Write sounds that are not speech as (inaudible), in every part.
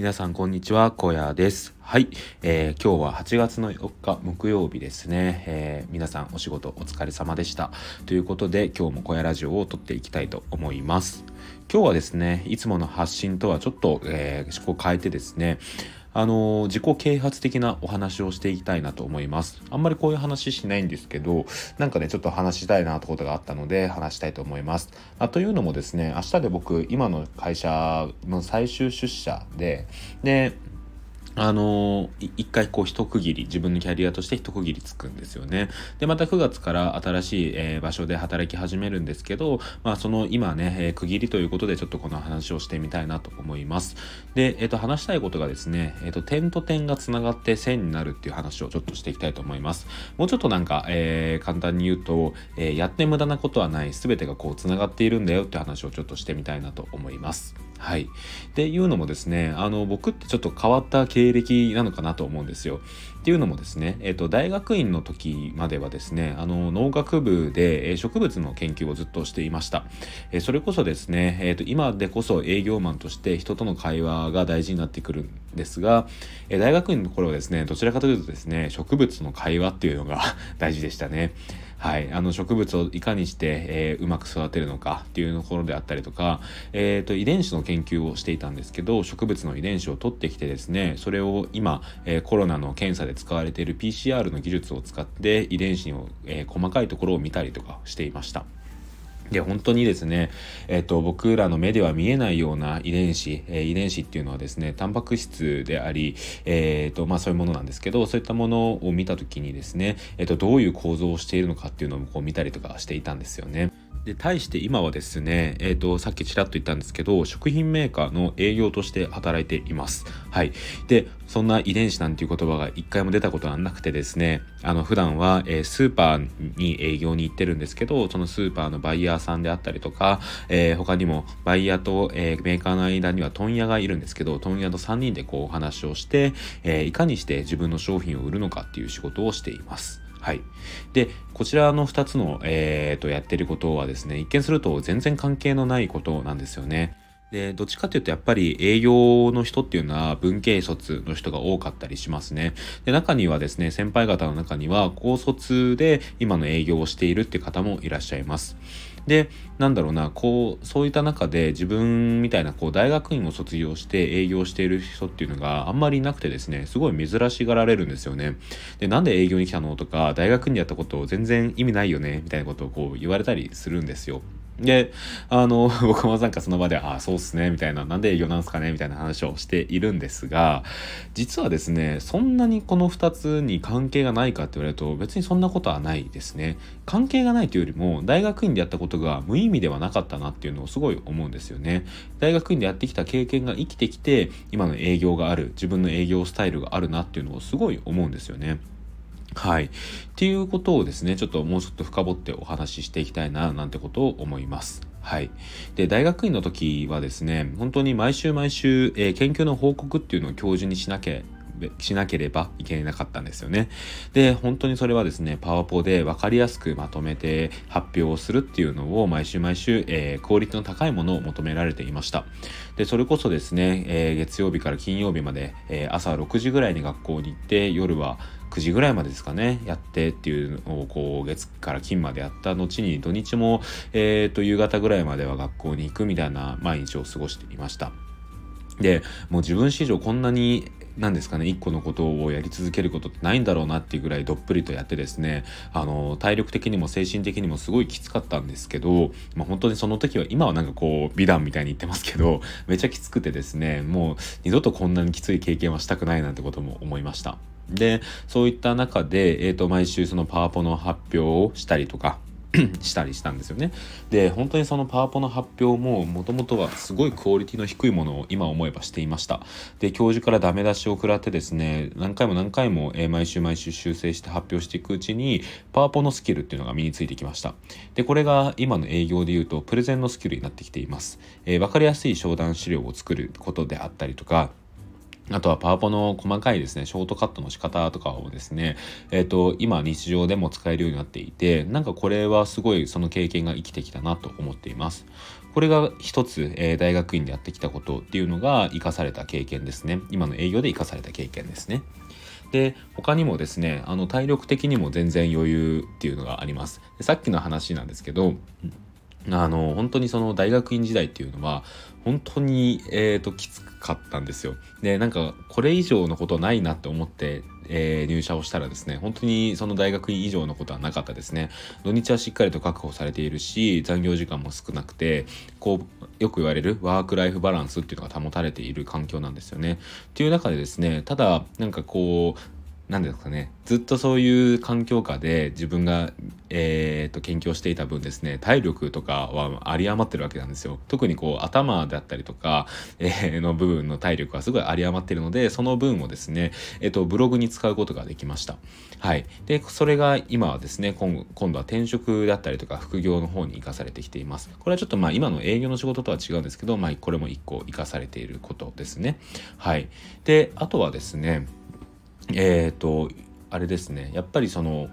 皆さんこんにちは、小屋です。はい、えー、今日は8月の4日木曜日ですね、えー、皆さんお仕事お疲れ様でした。ということで今日も小屋ラジオを撮っていきたいと思います。今日はですね、いつもの発信とはちょっと、えー、思考変えてですね、あの自己啓発的なお話をしていきたいなと思います。あんまりこういう話しないんですけど、なんかね、ちょっと話したいなってことがあったので話したいと思います。あというのもですね、明日で僕、今の会社の最終出社で、で、あの一回こう一区切り自分のキャリアとして一区切りつくんですよね。でまた9月から新しい、えー、場所で働き始めるんですけど、まあ、その今ね、えー、区切りということでちょっとこの話をしてみたいなと思います。で、えっ、ー、と話したいことがですね、えっ、と点と点がつながって線になるっていう話をちょっとしていきたいと思います。もうちょっとなんか、え簡単に言うと、えやって無駄なことはない全てがこうつながっているんだよって話をちょっとしてみたいなと思います。はい。っていうのもですね、あの、僕ってちょっと変わった経歴なのかなと思うんですよ。っていうのもですね、えっ、と、大学院の時まではですね、あの、農学部で、え、植物の研究をずっとしていました。え、それこそですね、えっ、と、今でこそ営業マンとして人との会話が大事になってくるんですが、え大学院の頃はですね、どちらかというとですね、植物の会話っていうのが (laughs) 大事でしたね。はい、あの植物をいかにして、えー、うまく育てるのかっていうところであったりとか、えーと、遺伝子の研究をしていたんですけど植物の遺伝子を取ってきてですねそれを今、えー、コロナの検査で使われている PCR の技術を使って遺伝子の、えー、細かいところを見たりとかしていました。で、本当にですね、えっ、と、僕らの目では見えないような遺伝子、えー、遺伝子っていうのはですね、タンパク質であり、えっ、と、まあそういうものなんですけど、そういったものを見た時にですね、えっ、と、どういう構造をしているのかっていうのをこう見たりとかしていたんですよね。で対して今はですね、えーと、さっきちらっと言ったんですけど食品メーカーの営業として働いています。はい、でそんな遺伝子なんていう言葉が一回も出たことはなくてですねあの普段は、えー、スーパーに営業に行ってるんですけどそのスーパーのバイヤーさんであったりとか、えー、他にもバイヤーと、えー、メーカーの間には問屋がいるんですけど問屋と3人でこうお話をして、えいかにして自分の商品を売るのかっていう仕事をしています。はい。で、こちらの2つの、えー、とやってることはですね、一見すると全然関係のないことなんですよね。で、どっちかっていうとやっぱり営業の人っていうのは文系卒の人が多かったりしますね。で、中にはですね、先輩方の中には高卒で今の営業をしているって方もいらっしゃいます。でなんだろうなこうそういった中で自分みたいなこう大学院を卒業して営業している人っていうのがあんまりいなくてですねすごい珍しがられるんですよね。でなんで営業に来たのとか大学院にやったこと全然意味ないよねみたいなことをこう言われたりするんですよ。で、あの、(laughs) 僕もなんかその場で、ああ、そうっすね、みたいな、なんで営業なんすかね、みたいな話をしているんですが、実はですね、そんなにこの2つに関係がないかって言われると、別にそんなことはないですね。関係がないというよりも、大学院でやったことが無意味ではなかったなっていうのをすごい思うんですよね。大学院でやってきた経験が生きてきて、今の営業がある、自分の営業スタイルがあるなっていうのをすごい思うんですよね。はい。っていうことをですね、ちょっともうちょっと深掘ってお話ししていきたいな、なんてことを思います。はい。で、大学院の時はですね、本当に毎週毎週、えー、研究の報告っていうのを教授にしなきゃしなければいけなかったんですよね。で、本当にそれはですね、パワポで分かりやすくまとめて発表をするっていうのを毎週毎週、えー、クオリティの高いものを求められていました。で、それこそですね、えー、月曜日から金曜日まで、えー、朝6時ぐらいに学校に行って、夜は9時ぐらいまでですかね、やってっていうのをこう月から金までやった後に土日も、えー、と夕方ぐらいまでは学校に行くみたいな毎日を過ごしていました。で、もう自分史上こんなに何ですかね、一個のことをやり続けることってないんだろうなっていうぐらいどっぷりとやってですね、あの、体力的にも精神的にもすごいきつかったんですけど、まあ、本当にその時は、今はなんかこう、美談みたいに言ってますけど、めちゃきつくてですね、もう二度とこんなにきつい経験はしたくないなんてことも思いました。で、そういった中で、えっ、ー、と、毎週そのパワポの発表をしたりとか、(clears throat) したりしたんですよね。で、本当にそのパワポの発表ももともとはすごいクオリティの低いものを今思えばしていました。で、教授からダメ出しを食らってですね、何回も何回も、え毎週毎週修正して発表していくうちに、パワポのスキルっていうのが身についてきました。で、これが今の営業で言うとプレゼンのスキルになってきています。えー、わかりやすい商談資料を作ることであったりとか、あとはパワポの細かいですね、ショートカットの仕方とかをですね、えっ、ー、と、今日常でも使えるようになっていて、なんかこれはすごいその経験が生きてきたなと思っています。これが一つ、えー、大学院でやってきたことっていうのが生かされた経験ですね。今の営業で生かされた経験ですね。で他にもですねあの体力的にも全然余裕っていうのがありますさっきの話なんですけどあの本当にその大学院時代っていうのは本当に、えーと、きつかったんですよ。でなんかこれ以上のことないなって思って、えー、入社をしたらですね本当にその大学院以上のことはなかったですね。土日はしっかりと確保されているし残業時間も少なくてこうよく言われるワークライフバランスっていうのが保たれている環境なんですよね。っていう中でですねただなんかこう何ですかね。ずっとそういう環境下で自分が、えーと、研究をしていた分ですね体力とかは有り余ってるわけなんですよ。特にこう頭であったりとか、えー、の部分の体力はすごい有り余ってるのでその分をですね、えーと、ブログに使うことができました。はい。でそれが今はですね今今度は転職だったりとか副業の方に生かされてきています。これはちょっとまあ今の営業の仕事とは違うんですけど、まあ、これも一個生かされていることですね。はい。であとはですねえっ、ー、とあれですねやっぱりその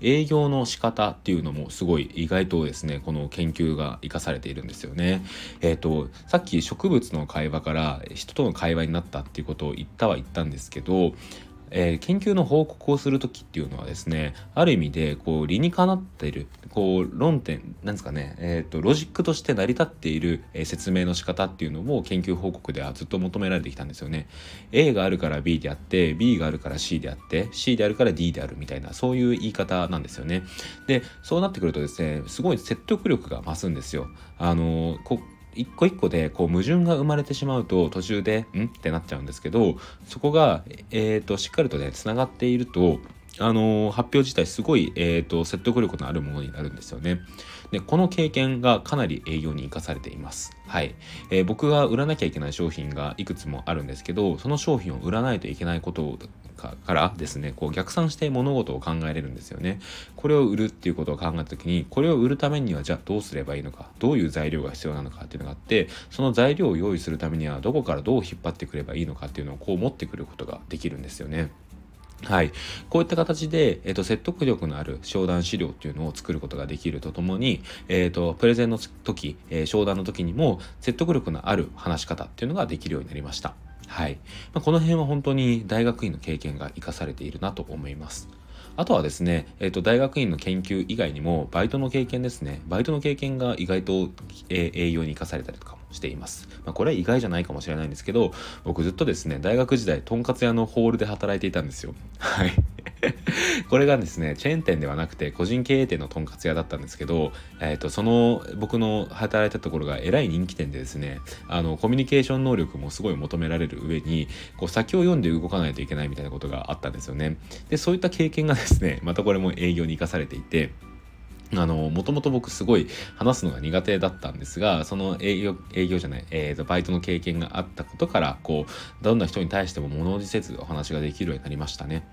営業の仕方っていうのもすごい意外とですねこの研究が生かされているんですよね。えっ、ー、とさっき植物の会話から人との会話になったっていうことを言ったは言ったんですけどえー、研究の報告をする時っていうのはですねある意味でこう理にかなっているこう論点なんですかね、えーと、ロジックとして成り立っている、えー、説明の仕方っていうのも研究報告ではずっと求められてきたんですよね。A があるから B であって B があるから C であって C であるから D であるみたいなそういう言い方なんですよね。でそうなってくるとですねすごい説得力が増すんですよ。あのこ一個一個でこう矛盾が生まれてしまうと途中でん？ってなっちゃうんですけどそこが、えーと、しっかりとねつながっているとあのー、発表自体すごい、えーと、説得力のあるものになるんですよね。でこの経験がかなり営業に生かされています。はい、えー、僕が売らなきゃいけない商品がいくつもあるんですけどその商品を売らないといけないことからですねこう逆算して物事を考えれるんですよねこれを売るっていうことを考えた時にこれを売るためにはじゃあどうすればいいのかどういう材料が必要なのかっていうのがあってその材料を用意するためにはどこからどう引っ張ってくればいいのかっていうのをこう持ってくることができるんですよね。はい。こういった形で、えっ、ー、と、説得力のある商談資料っていうのを作ることができるとともに、えっ、ー、と、プレゼンの時、えー、商談の時にも説得力のある話し方っていうのができるようになりました。はい。まあ、この辺は本当に大学院の経験が活かされているなと思います。あとはですね、えっ、ー、と、大学院の研究以外にも、バイトの経験ですね。バイトの経験が意外と、えー、営業に生かされたりとかもしています。まあ、これは意外じゃないかもしれないんですけど、僕ずっとですね、大学時代、とんかつ屋のホールで働いていたんですよ。はい。(laughs) これがですね、チェーン店ではなくて、個人経営店のとんかつ屋だったんですけど、えっ、ー、と、その、僕の働いたところがえらい人気店でですね、あの、コミュニケーション能力もすごい求められる上に、こう、先を読んで動かないといけないみたいなことがあったんですよね。で、そういった経験がですね、またこれも営業に生かされていて、あの、もともと僕すごい話すのが苦手だったんですが、その営業、営業じゃない、えーと、バイトの経験があったことから、こう、どんな人に対しても物おじせずお話ができるようになりましたね。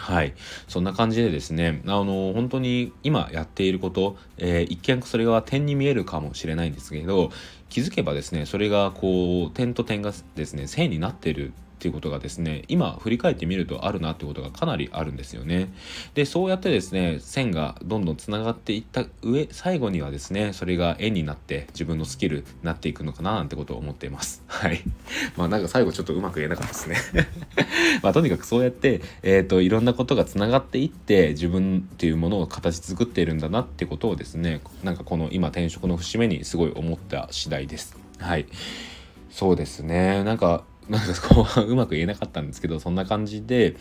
はい。そんな感じでですね、あの、本当に今やっていること、えー、一見それが点に見えるかもしれないんですけど、気づけばですね、それがこう、点と点がですね、線になってるっていうことがですね今振り返ってみるとあるなってことがかなりあるんですよね。でそうやってですね線がどんどんつながっていった上最後にはですねそれが円になって自分のスキルになっていくのかななんてことを思っています。(laughs) はい。まあなんか最後ちょっとうまく言えなかったですね。(laughs) まあとにかくそうやってえっ、ー、といろんなことがつながっていって自分っていうものを形作っているんだなってことをですねなんかこの今転職の節目にすごい思った次第です。はい。そうですね。なんかなんかこううまく言えなかったんですけどそんな感じで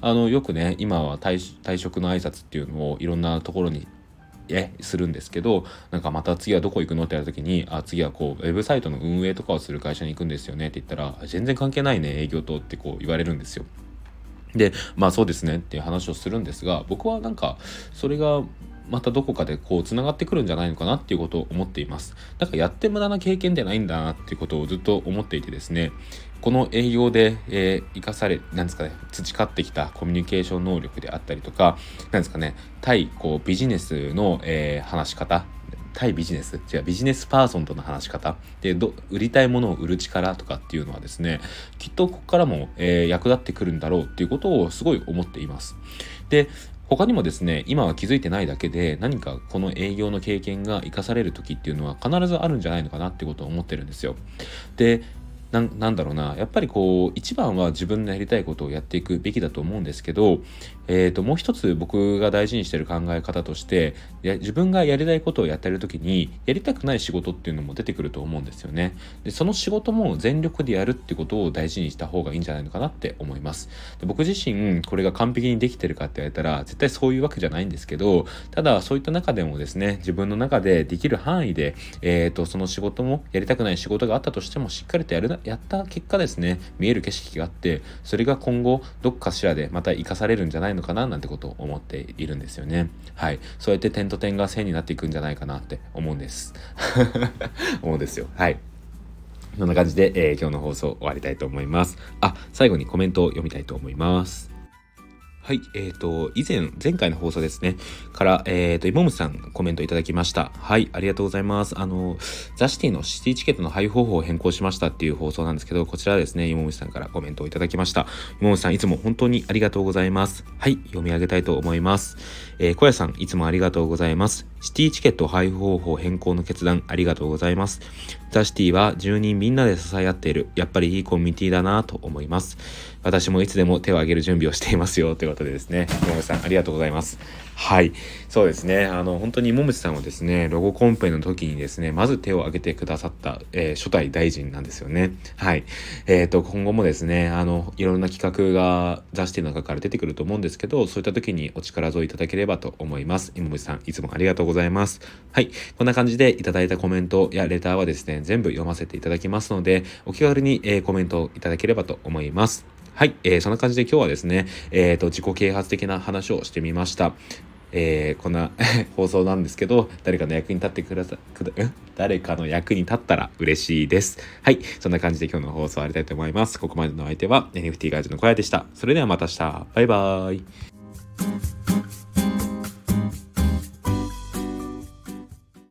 あのよくね今は退職の挨拶っていうのをいろんなところにえするんですけどなんかまた次はどこ行くのってやるときにあ次はこうウェブサイトの運営とかをする会社に行くんですよねって言ったら全然関係ないね営業とってこう言われるんですよ。でまあそうですねっていう話をするんですが僕はなんかそれがまたどこかでこうつながってくるんじゃないのかなっていうことを思っています。だからやって無駄な経験でないんだなっていうことをずっと思っていてですね、この営業で、えー、生かされ、なんですかね、培ってきたコミュニケーション能力であったりとか、なんですかね、対こうビジネスの、えー、話し方対ビジネス違うビジネスパーソンとの話し方でど売りたいものを売る力とかっていうのはですねきっとここからも、えー、役立ってくるんだろうっていうことをすごい思っています。で他にもですね今は気づいてないだけで何かこの営業の経験が生かされる時っていうのは必ずあるんじゃないのかなってことを思ってるんですよ。でなんだろうな。やっぱりこう一番は自分のやりたいことをやっていくべきだと思うんですけど、えー、ともう一つ僕が大事にしてる考え方としてや自分がやりたいことをやってる時にやりたくない仕事っていうのも出てくると思うんですよね。でその仕事も全力でやるってことを大事にした方がいいんじゃないのかなって思います。で僕自身これが完璧にできてるかって言われたら絶対そういうわけじゃないんですけどただそういった中でもですね自分の中でできる範囲で、えー、とその仕事もやりたくない仕事があったとしてもしっかりとやるやった結果ですね見える景色があってそれが今後どっかしらでまた生かされるんじゃないのかななんてことを思っているんですよね。はい。そうやって点と点が線になっていくんじゃないかなって思うんです。(laughs) 思うんですよ。はい。そんな感じで、えー、今日の放送終わりたいと思います。あ最後にコメントを読みたいと思います。はい、えっ、ー、と、以前、前回の放送ですね、から、えっ、ー、と、イモムさんコメントいただきました。はい、ありがとうございます。あの、ザ・シティのシティチケットの配布方法を変更しましたっていう放送なんですけど、こちらですね、イモムさんからコメントをいただきました。イモムさん、いつも本当にありがとうございます。はい、読み上げたいと思います。えー、小屋さん、いつもありがとうございます。シティチケット配布方法変更の決断、ありがとうございます。ザ・シティは住人みんなで支え合っている、やっぱりいいコミュニティだなと思います。私もいつでも手を挙げる準備をしていますよということでですね、山口さんありがとうございます。はい。そうですね。あの、本当にももちさんはですね、ロゴコンペの時にですね、まず手を挙げてくださった、えー、初代大臣なんですよね。はい。えっ、ー、と、今後もですね、あの、いろんな企画が雑誌の中から出てくると思うんですけど、そういった時にお力添えいただければと思います。ももちさん、いつもありがとうございます。はい。こんな感じでいただいたコメントやレターはですね、全部読ませていただきますので、お気軽に、えー、コメントをいただければと思います。はい、えー、そんな感じで今日はですね、えっ、ー、と、自己啓発的な話をしてみました。えー、こんな (laughs) 放送なんですけど、誰かの役に立ってくださ、くだ、誰かの役に立ったら嬉しいです。はい、そんな感じで今日の放送終わりたいと思います。ここまでの相手は NFT ガイドの小屋でした。それではまた明日。バイバーイ。